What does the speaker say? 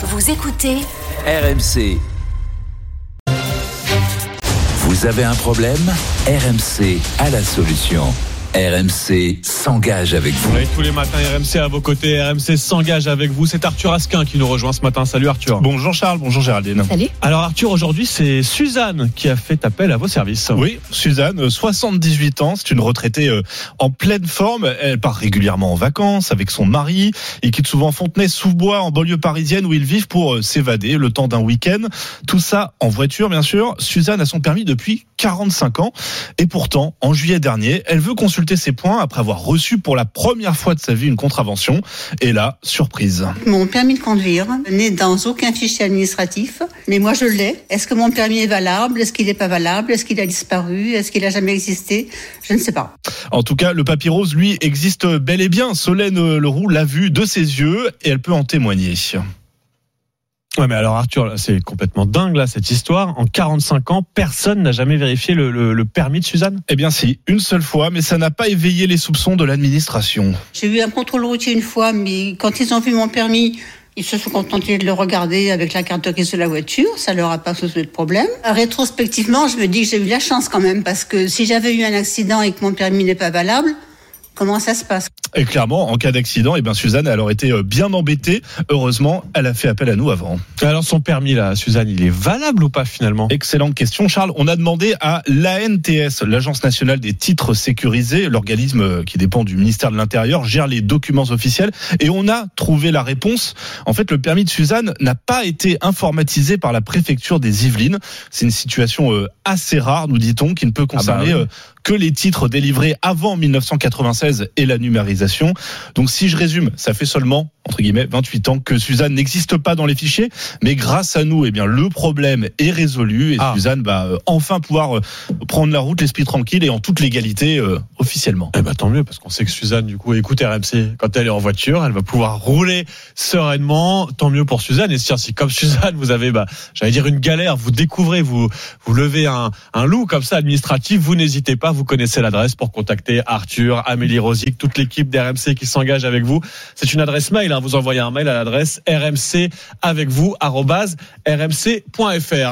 Vous écoutez RMC. Vous avez un problème? RMC a la solution. RMC s'engage avec vous. Oui, tous les matins, RMC à vos côtés. RMC s'engage avec vous. C'est Arthur Asquin qui nous rejoint ce matin. Salut Arthur. Bonjour Charles, bonjour Géraldine. Salut. Alors Arthur, aujourd'hui, c'est Suzanne qui a fait appel à vos services. Oui, Suzanne, 78 ans, c'est une retraitée euh, en pleine forme. Elle part régulièrement en vacances avec son mari. Il quitte souvent Fontenay-sous-Bois en banlieue parisienne où ils vivent pour euh, s'évader le temps d'un week-end. Tout ça en voiture, bien sûr. Suzanne a son permis depuis 45 ans. Et pourtant, en juillet dernier, elle veut consulter ses points après avoir reçu pour la première fois de sa vie une contravention. Et là, surprise. Mon permis de conduire n'est dans aucun fichier administratif, mais moi je l'ai. Est-ce que mon permis est valable? Est-ce qu'il n'est pas valable? Est-ce qu'il a disparu? Est-ce qu'il a jamais existé? Je ne sais pas. En tout cas, le papy rose, lui, existe bel et bien. Solène Leroux l'a vu de ses yeux et elle peut en témoigner. Ouais, mais alors Arthur, là, c'est complètement dingue là cette histoire. En 45 ans, personne n'a jamais vérifié le, le- le permis de Suzanne? Eh bien si, une seule fois, mais ça n'a pas éveillé les soupçons de l'administration. J'ai eu un contrôle routier une fois, mais quand ils ont vu mon permis, ils se sont contentés de le regarder avec la carte grise de la voiture. Ça leur a pas posé de problème. Rétrospectivement, je me dis que j'ai eu la chance quand même, parce que si j'avais eu un accident et que mon permis n'est pas valable, comment ça se passe? Et clairement, en cas d'accident, eh bien Suzanne, elle aurait été euh, bien embêtée. Heureusement, elle a fait appel à nous avant. Alors son permis là, Suzanne, il est valable ou pas finalement? Excellente question, Charles. On a demandé à l'ANTS, l'Agence nationale des titres sécurisés, l'organisme euh, qui dépend du ministère de l'Intérieur, gère les documents officiels, et on a trouvé la réponse. En fait, le permis de Suzanne n'a pas été informatisé par la préfecture des Yvelines. C'est une situation euh, assez rare, nous dit-on, qui ne peut concerner Ah bah oui. Que les titres délivrés avant 1996 et la numérisation. Donc si je résume, ça fait seulement entre guillemets 28 ans que Suzanne n'existe pas dans les fichiers, mais grâce à nous, eh bien le problème est résolu et Ah. Suzanne va euh, enfin pouvoir euh, prendre la route l'esprit tranquille et en toute légalité euh, officiellement. Eh ben tant mieux parce qu'on sait que Suzanne du coup écoute RMC quand elle est en voiture, elle va pouvoir rouler sereinement. Tant mieux pour Suzanne. Et si comme Suzanne vous avez bah j'allais dire une galère, vous découvrez, vous vous levez un loup comme ça administratif, vous n'hésitez pas, vous connaissez l'adresse pour contacter Arthur, Amélie Rosic, toute l'équipe d'RMC qui s'engage avec vous. C'est une adresse mail, hein, vous envoyez un mail à l'adresse rmc avec vous.